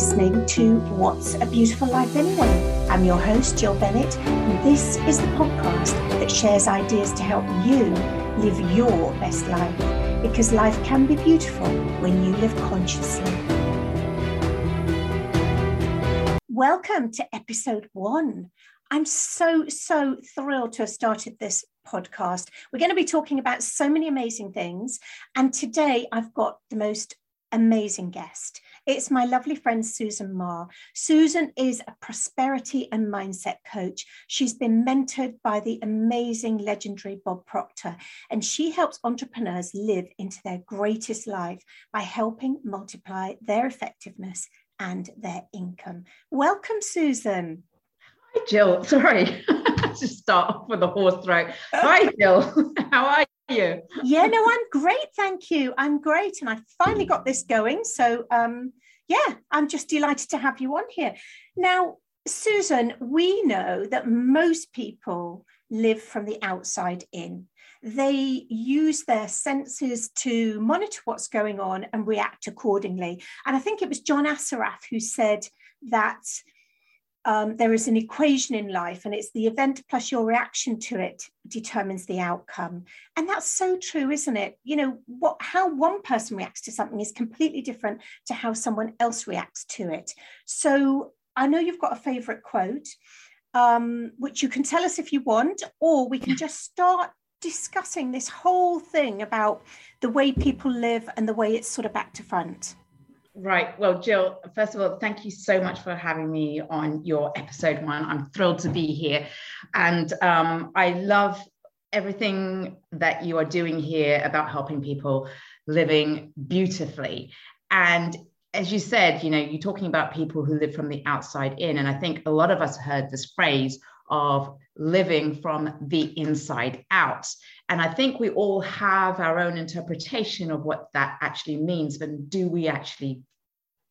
listening to What's a Beautiful Life Anyway? I'm your host, Jill Bennett, and this is the podcast that shares ideas to help you live your best life because life can be beautiful when you live consciously. Welcome to episode one. I'm so, so thrilled to have started this podcast. We're going to be talking about so many amazing things. And today I've got the most amazing guest. It's my lovely friend Susan Ma. Susan is a prosperity and mindset coach. She's been mentored by the amazing, legendary Bob Proctor, and she helps entrepreneurs live into their greatest life by helping multiply their effectiveness and their income. Welcome, Susan. Hi, Jill. Sorry, to start off with a horse throat. Hi, Jill. How are you? Yeah, no, I'm great. Thank you. I'm great. And I finally got this going. So, um, yeah, I'm just delighted to have you on here. Now, Susan, we know that most people live from the outside in. They use their senses to monitor what's going on and react accordingly. And I think it was John Assaraf who said that um, there is an equation in life, and it's the event plus your reaction to it determines the outcome. And that's so true, isn't it? You know, what how one person reacts to something is completely different to how someone else reacts to it. So I know you've got a favorite quote, um, which you can tell us if you want, or we can just start discussing this whole thing about the way people live and the way it's sort of back to front. Right. Well, Jill, first of all, thank you so much for having me on your episode one. I'm thrilled to be here. And um, I love everything that you are doing here about helping people living beautifully. And as you said, you know, you're talking about people who live from the outside in. And I think a lot of us heard this phrase of living from the inside out. And I think we all have our own interpretation of what that actually means, but do we actually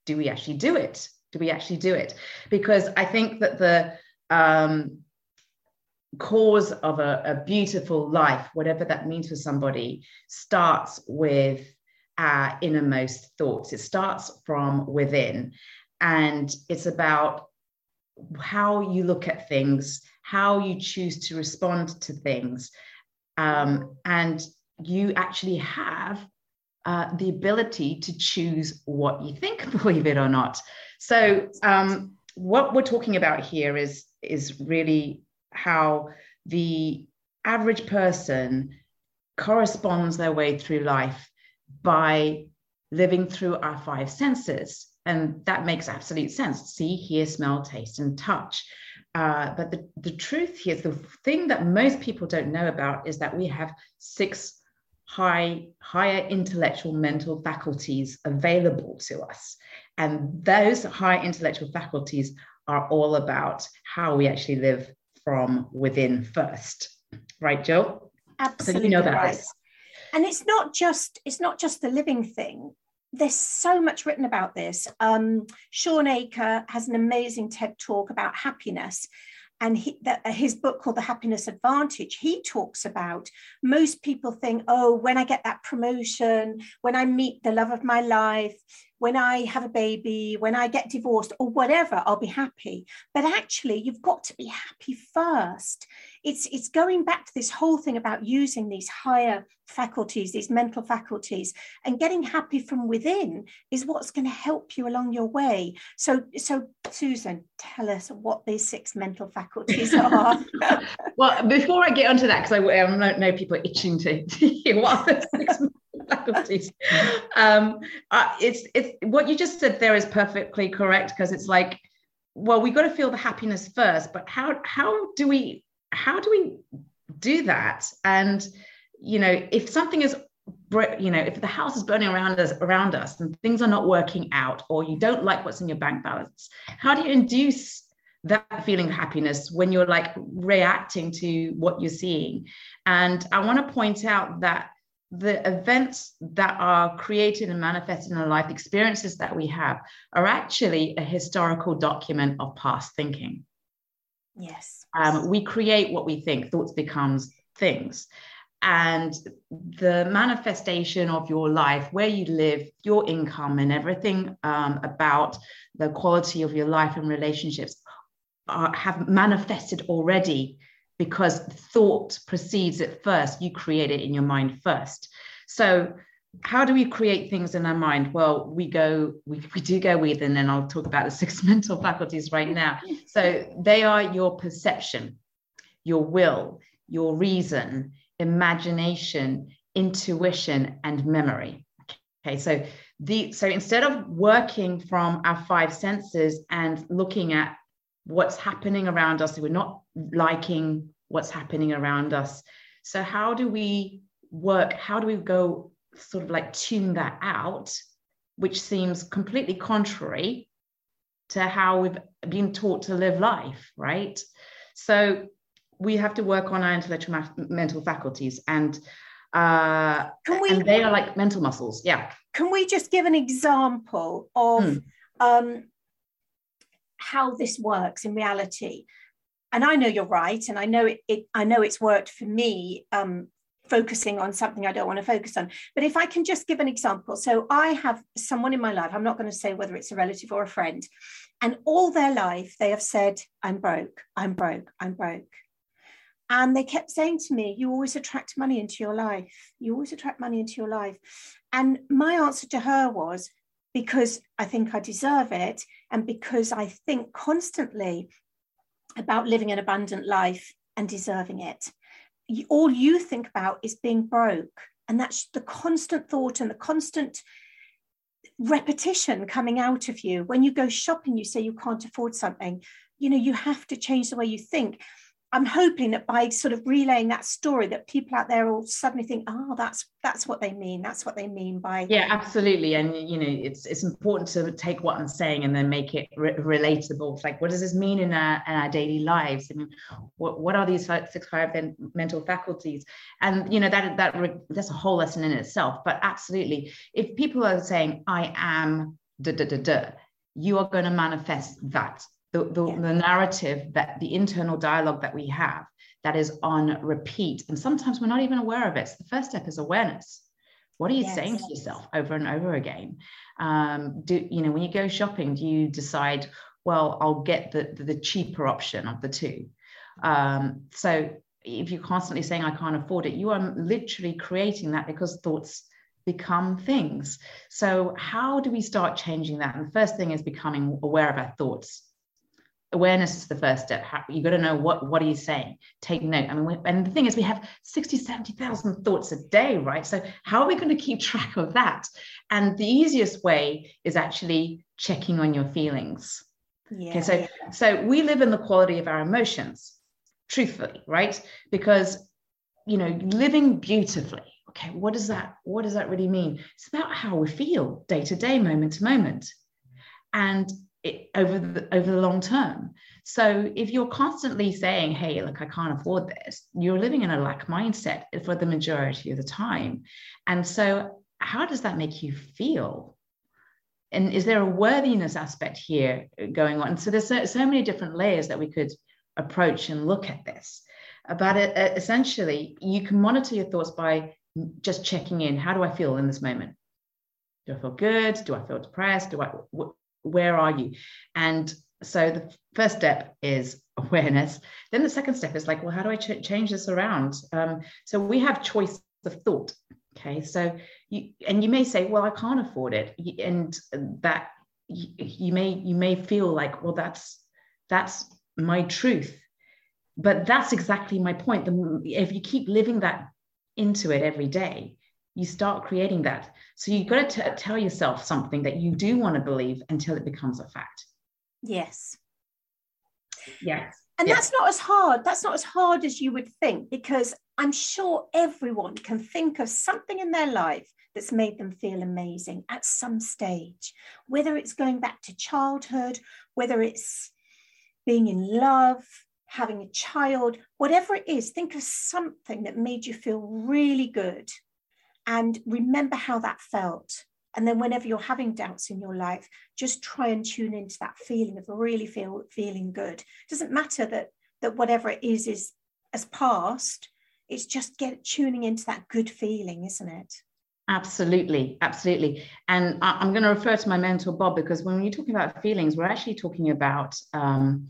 do we actually do it? Do we actually do it? Because I think that the um, cause of a, a beautiful life, whatever that means for somebody, starts with our innermost thoughts. It starts from within. And it's about how you look at things, how you choose to respond to things. Um, and you actually have uh, the ability to choose what you think, believe it or not. So, um, what we're talking about here is, is really how the average person corresponds their way through life by living through our five senses. And that makes absolute sense see, hear, smell, taste, and touch. Uh, but the, the truth here is the thing that most people don't know about is that we have six high higher intellectual mental faculties available to us. And those high intellectual faculties are all about how we actually live from within first. Right jill? Absolutely so you know about right. and it's not just it's not just the living thing. There's so much written about this. Um, Shawn Achor has an amazing ted talk about happiness and he, the, uh, his book called The Happiness Advantage, he talks about most people think, oh, when I get that promotion, when I meet the love of my life, when I have a baby, when I get divorced, or whatever, I'll be happy. But actually, you've got to be happy first. It's, it's going back to this whole thing about using these higher faculties, these mental faculties, and getting happy from within is what's going to help you along your way. So, so Susan, tell us what these six mental faculties are. well, before I get onto that, because I, I know people are itching to, to hear what the six faculties. Um, uh, it's it's what you just said there is perfectly correct because it's like, well, we've got to feel the happiness first, but how how do we how do we do that? And you know, if something is you know if the house is burning around us around us and things are not working out or you don't like what's in your bank balance how do you induce that feeling of happiness when you're like reacting to what you're seeing and i want to point out that the events that are created and manifested in our life, experiences that we have, are actually a historical document of past thinking. Yes. Um, we create what we think, thoughts becomes things. and the manifestation of your life, where you live, your income, and everything um, about the quality of your life and relationships are, have manifested already because thought precedes it first. You create it in your mind first. So, how do we create things in our mind? Well, we go, we, we do go with, and then I'll talk about the six mental faculties right now. So, they are your perception, your will, your reason, imagination, intuition, and memory. Okay, so the so instead of working from our five senses and looking at what's happening around us, we're not liking what's happening around us. So how do we work? How do we go sort of like tune that out, which seems completely contrary to how we've been taught to live life, right? So we have to work on our intellectual mental faculties and uh can we, and they are like mental muscles yeah can we just give an example of mm. um how this works in reality and i know you're right and i know it, it i know it's worked for me um focusing on something i don't want to focus on but if i can just give an example so i have someone in my life i'm not going to say whether it's a relative or a friend and all their life they have said i'm broke i'm broke i'm broke and they kept saying to me, You always attract money into your life. You always attract money into your life. And my answer to her was, Because I think I deserve it. And because I think constantly about living an abundant life and deserving it. All you think about is being broke. And that's the constant thought and the constant repetition coming out of you. When you go shopping, you say you can't afford something. You know, you have to change the way you think. I'm hoping that by sort of relaying that story, that people out there will suddenly think, "Oh, that's that's what they mean. That's what they mean by." Yeah, absolutely. And you know, it's it's important to take what I'm saying and then make it re- relatable. It's like, what does this mean in our in our daily lives? I mean, what what are these six five mental faculties? And you know, that that that's a whole lesson in itself. But absolutely, if people are saying, "I am," da da da da, you are going to manifest that the, the, yeah. the narrative that the internal dialogue that we have that is on repeat. And sometimes we're not even aware of it. So the first step is awareness. What are you yes. saying to yourself over and over again? Um, do you know when you go shopping, do you decide, well, I'll get the, the, the cheaper option of the two? Um, so if you're constantly saying I can't afford it, you are literally creating that because thoughts become things. So how do we start changing that? And the first thing is becoming aware of our thoughts awareness is the first step. You got to know what what are you saying? Take note. I mean and the thing is we have 60 70,000 thoughts a day right? So how are we going to keep track of that? And the easiest way is actually checking on your feelings. Yeah. okay so so we live in the quality of our emotions truthfully right? Because you know living beautifully okay what does that what does that really mean? It's about how we feel day to day moment to moment. And over the over the long term. So if you're constantly saying, "Hey, look, I can't afford this," you're living in a lack mindset for the majority of the time. And so, how does that make you feel? And is there a worthiness aspect here going on? So there's so, so many different layers that we could approach and look at this. But it, essentially, you can monitor your thoughts by just checking in. How do I feel in this moment? Do I feel good? Do I feel depressed? Do I where are you? And so the first step is awareness. Then the second step is like, well, how do I ch- change this around? Um, so we have choice of thought. Okay, so you and you may say, well, I can't afford it, and that you, you may you may feel like, well, that's that's my truth, but that's exactly my point. The, if you keep living that into it every day, you start creating that. So you've got to t- tell yourself something that you do want to believe until it becomes a fact. Yes. Yes. And yes. that's not as hard. That's not as hard as you would think, because I'm sure everyone can think of something in their life that's made them feel amazing at some stage, whether it's going back to childhood, whether it's being in love, having a child, whatever it is, think of something that made you feel really good and remember how that felt. And then whenever you're having doubts in your life, just try and tune into that feeling of really feel feeling good. It doesn't matter that that whatever it is is as past. it's just get tuning into that good feeling isn't it Absolutely, absolutely. And I, am going to refer to my mentor Bob because when you're talking about feelings, we're actually talking about. Um,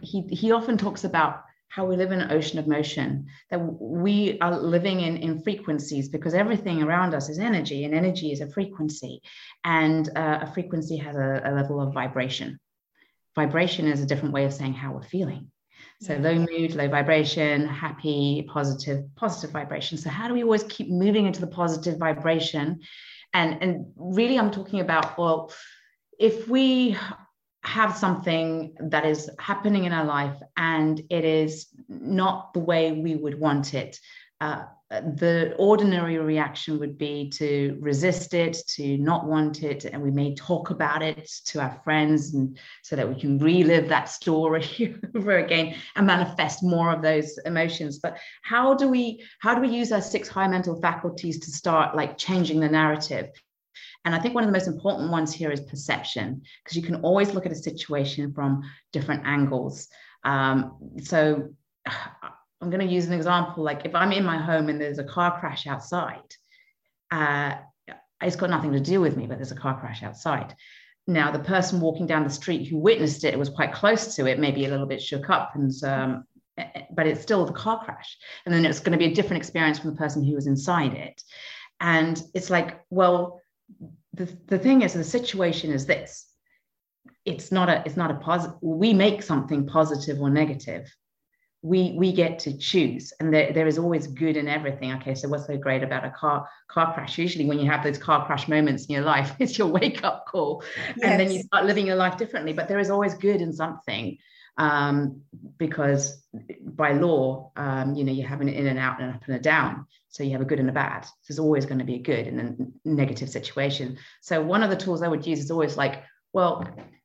he he often talks about how we live in an ocean of motion that we are living in in frequencies because everything around us is energy and energy is a frequency and uh, a frequency has a, a level of vibration vibration is a different way of saying how we're feeling so low mood, low vibration, happy, positive, positive vibration. So how do we always keep moving into the positive vibration? And and really I'm talking about, well, if we have something that is happening in our life and it is not the way we would want it, uh, the ordinary reaction would be to resist it, to not want it, and we may talk about it to our friends, and so that we can relive that story over again and manifest more of those emotions. But how do we how do we use our six high mental faculties to start like changing the narrative? And I think one of the most important ones here is perception, because you can always look at a situation from different angles. Um, so I'm going to use an example like if I'm in my home and there's a car crash outside, uh, it's got nothing to do with me, but there's a car crash outside. Now, the person walking down the street who witnessed it was quite close to it, maybe a little bit shook up, and um, eh, eh, but it's still the car crash. And then it's going to be a different experience from the person who was inside it. And it's like, well, the, the thing is, the situation is this. It's not a, it's not a positive. We make something positive or negative we we get to choose and there, there is always good in everything okay so what's so great about a car car crash usually when you have those car crash moments in your life it's your wake up call yes. and then you start living your life differently but there is always good in something um, because by law um, you know you have an in and out and an up and a down. So you have a good and a bad. So there's always going to be a good in a negative situation. So one of the tools i would use is always like well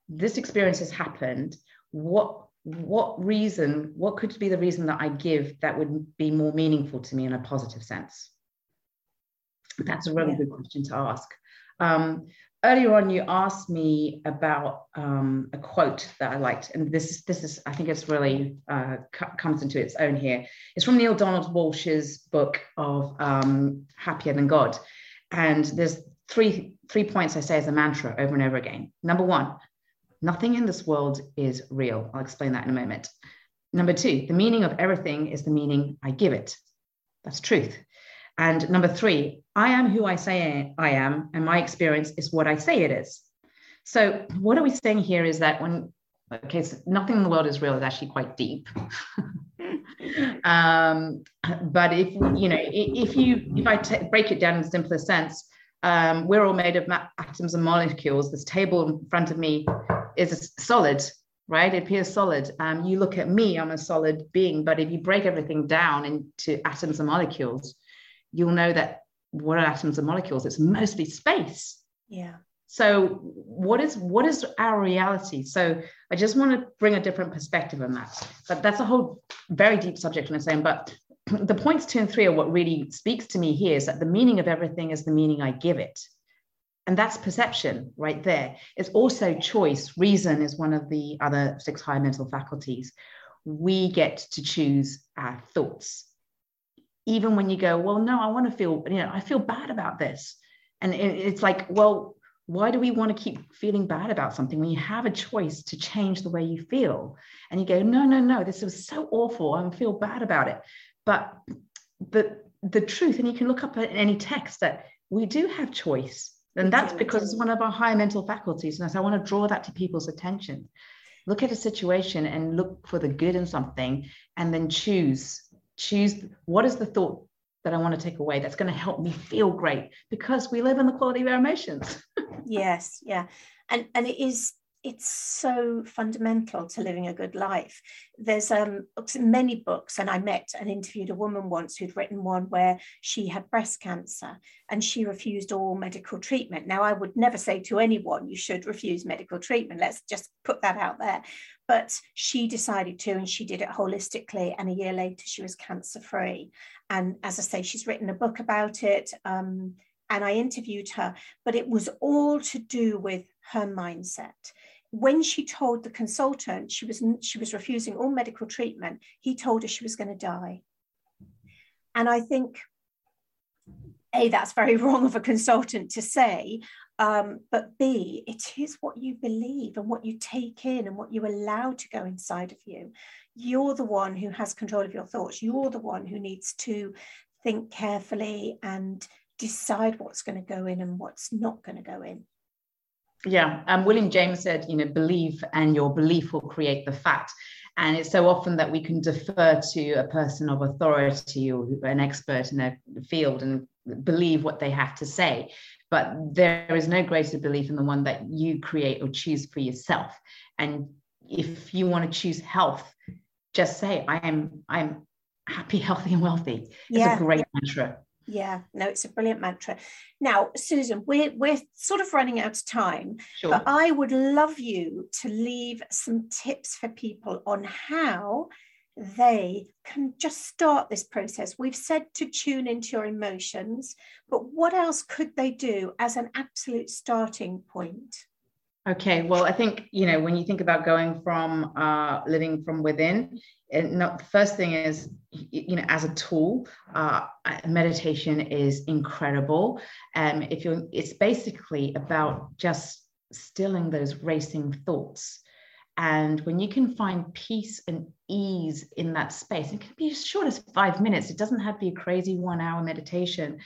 this experience has happened. What what reason, what could be the reason that I give that would be more meaningful to me in a positive sense? That's a really good question to ask. Um, earlier on, you asked me about um, a quote that I liked, and this this is I think it's really uh, comes into its own here. It's from Neil Donald Walsh's book of um, Happier Than God, and there's three three points I say as a mantra over and over again. Number one, Nothing in this world is real. I'll explain that in a moment. Number two, the meaning of everything is the meaning I give it. That's truth. And number three, I am who I say I am, and my experience is what I say it is. So, what are we saying here is that when, okay, so nothing in the world is real is actually quite deep. um, but if you know, if you if I t- break it down in simpler sense, um, we're all made of atoms and molecules. This table in front of me is solid, right? It appears solid. Um, you look at me, I'm a solid being. But if you break everything down into atoms and molecules, you'll know that what are atoms and molecules? It's mostly space. Yeah. So what is what is our reality? So I just want to bring a different perspective on that. But that's a whole very deep subject, I'm saying. But the points two and three are what really speaks to me here is that the meaning of everything is the meaning I give it. And that's perception right there. It's also choice. Reason is one of the other six higher mental faculties. We get to choose our thoughts. Even when you go, well, no, I want to feel, you know, I feel bad about this. And it's like, well, why do we want to keep feeling bad about something when you have a choice to change the way you feel? And you go, no, no, no, this was so awful. I feel bad about it. But the the truth, and you can look up in any text that we do have choice. And that's because it's one of our higher mental faculties. And so I want to draw that to people's attention. Look at a situation and look for the good in something and then choose. Choose what is the thought that I want to take away that's going to help me feel great because we live in the quality of our emotions. yes, yeah. And and it is it's so fundamental to living a good life. There's um, many books, and I met and interviewed a woman once who'd written one where she had breast cancer and she refused all medical treatment. Now, I would never say to anyone you should refuse medical treatment. Let's just put that out there. But she decided to, and she did it holistically. And a year later, she was cancer free. And as I say, she's written a book about it. Um, and I interviewed her, but it was all to do with her mindset when she told the consultant she was she was refusing all medical treatment, he told her she was going to die. And I think, A, that's very wrong of a consultant to say, um, but B, it is what you believe and what you take in and what you allow to go inside of you. You're the one who has control of your thoughts. You're the one who needs to think carefully and decide what's going to go in and what's not going to go in. Yeah, um, William James said, you know, believe and your belief will create the fact. And it's so often that we can defer to a person of authority or an expert in a field and believe what they have to say. But there is no greater belief than the one that you create or choose for yourself. And if you want to choose health, just say, I am, I'm happy, healthy, and wealthy. It's yeah. a great mantra. Yeah, no, it's a brilliant mantra. Now, Susan, we're we're sort of running out of time, sure. but I would love you to leave some tips for people on how they can just start this process. We've said to tune into your emotions, but what else could they do as an absolute starting point? Okay, well, I think you know when you think about going from uh, living from within, and not, the first thing is you know as a tool, uh, meditation is incredible. Um, if you're, it's basically about just stilling those racing thoughts, and when you can find peace and ease in that space, it can be as short as five minutes. It doesn't have to be a crazy one-hour meditation.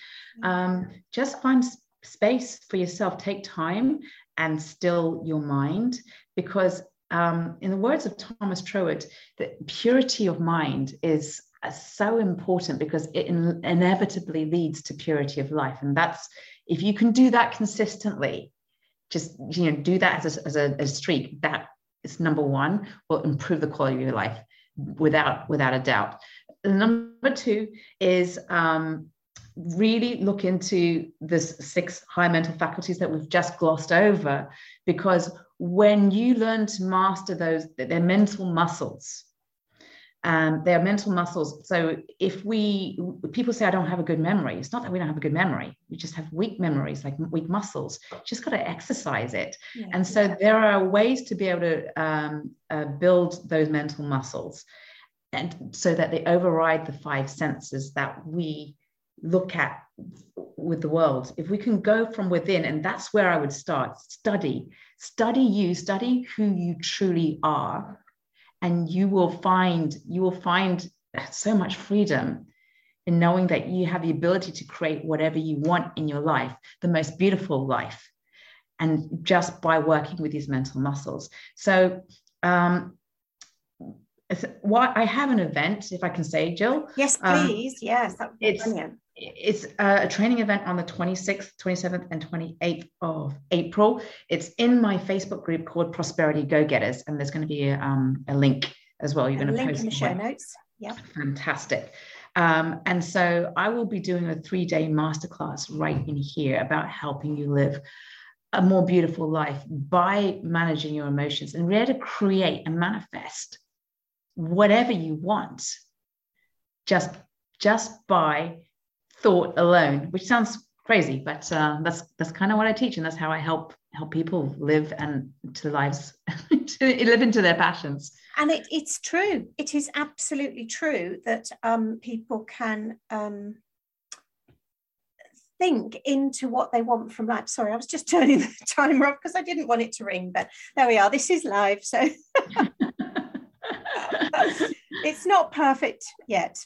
Um, just find space for yourself. Take time and still your mind because um, in the words of Thomas Troward, the purity of mind is uh, so important because it in, inevitably leads to purity of life. And that's if you can do that consistently, just you know, do that as a, as a, a streak. That is number one will improve the quality of your life without without a doubt. Number two is um, really look into this six high mental faculties that we've just glossed over because when you learn to master those they're mental muscles. Um, they're mental muscles. So if we people say i don't have a good memory it's not that we don't have a good memory. We just have weak memories like weak muscles. Just got to exercise it. Yeah, and so yeah. there are ways to be able to um, uh, build those mental muscles and so that they override the five senses that we look at with the world. If we can go from within and that's where i would start. Study. Study you. Study who you truly are. And you will find you will find so much freedom in knowing that you have the ability to create whatever you want in your life the most beautiful life and just by working with these mental muscles. So um, what I have an event, if I can say, Jill. Yes, um, please. Um, yes, that would be it's, brilliant it's a training event on the 26th, 27th, and 28th of April. It's in my Facebook group called Prosperity Go Getters, and there's going to be a, um, a link as well. You're going to post in the show notes. Yeah, fantastic. Um, and so I will be doing a three day masterclass right in here about helping you live a more beautiful life by managing your emotions and really to create and manifest whatever you want just just by thought alone, which sounds crazy, but uh, that's that's kind of what I teach, and that's how I help help people live and to lives to live into their passions. And it, it's true. It is absolutely true that um, people can um, think into what they want from life. Sorry, I was just turning the timer off because I didn't want it to ring, but there we are. This is live, so. it's not perfect yet.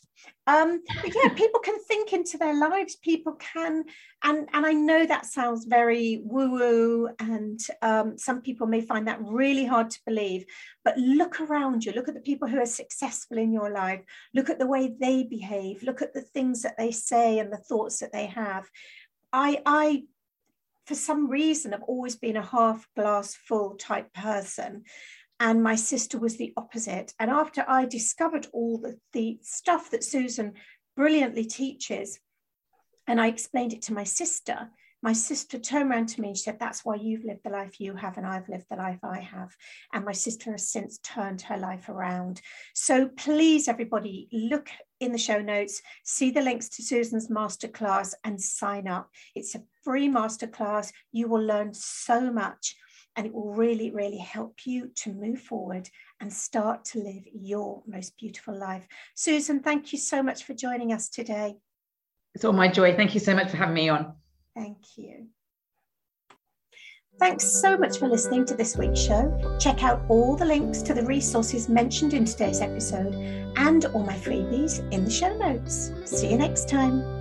Um but yeah people can think into their lives. People can and and i know that sounds very woo woo and um, some people may find that really hard to believe but look around you. Look at the people who are successful in your life. Look at the way they behave. Look at the things that they say and the thoughts that they have. I i for some reason i have always been a half glass full type person and my sister was the opposite. And after I discovered all the, the stuff that Susan brilliantly teaches, and I explained it to my sister, my sister turned around to me and said, That's why you've lived the life you have, and I've lived the life I have. And my sister has since turned her life around. So please, everybody, look in the show notes, see the links to Susan's masterclass, and sign up. It's a free masterclass. You will learn so much and it will really, really help you to move forward and start to live your most beautiful life. Susan, thank you so much for joining us today. It's all my joy. Thank you so much for having me on. Thank you. Thanks so much for listening to this week's show. Check out all the links to the resources mentioned in today's episode and all my freebies in the show notes. See you next time.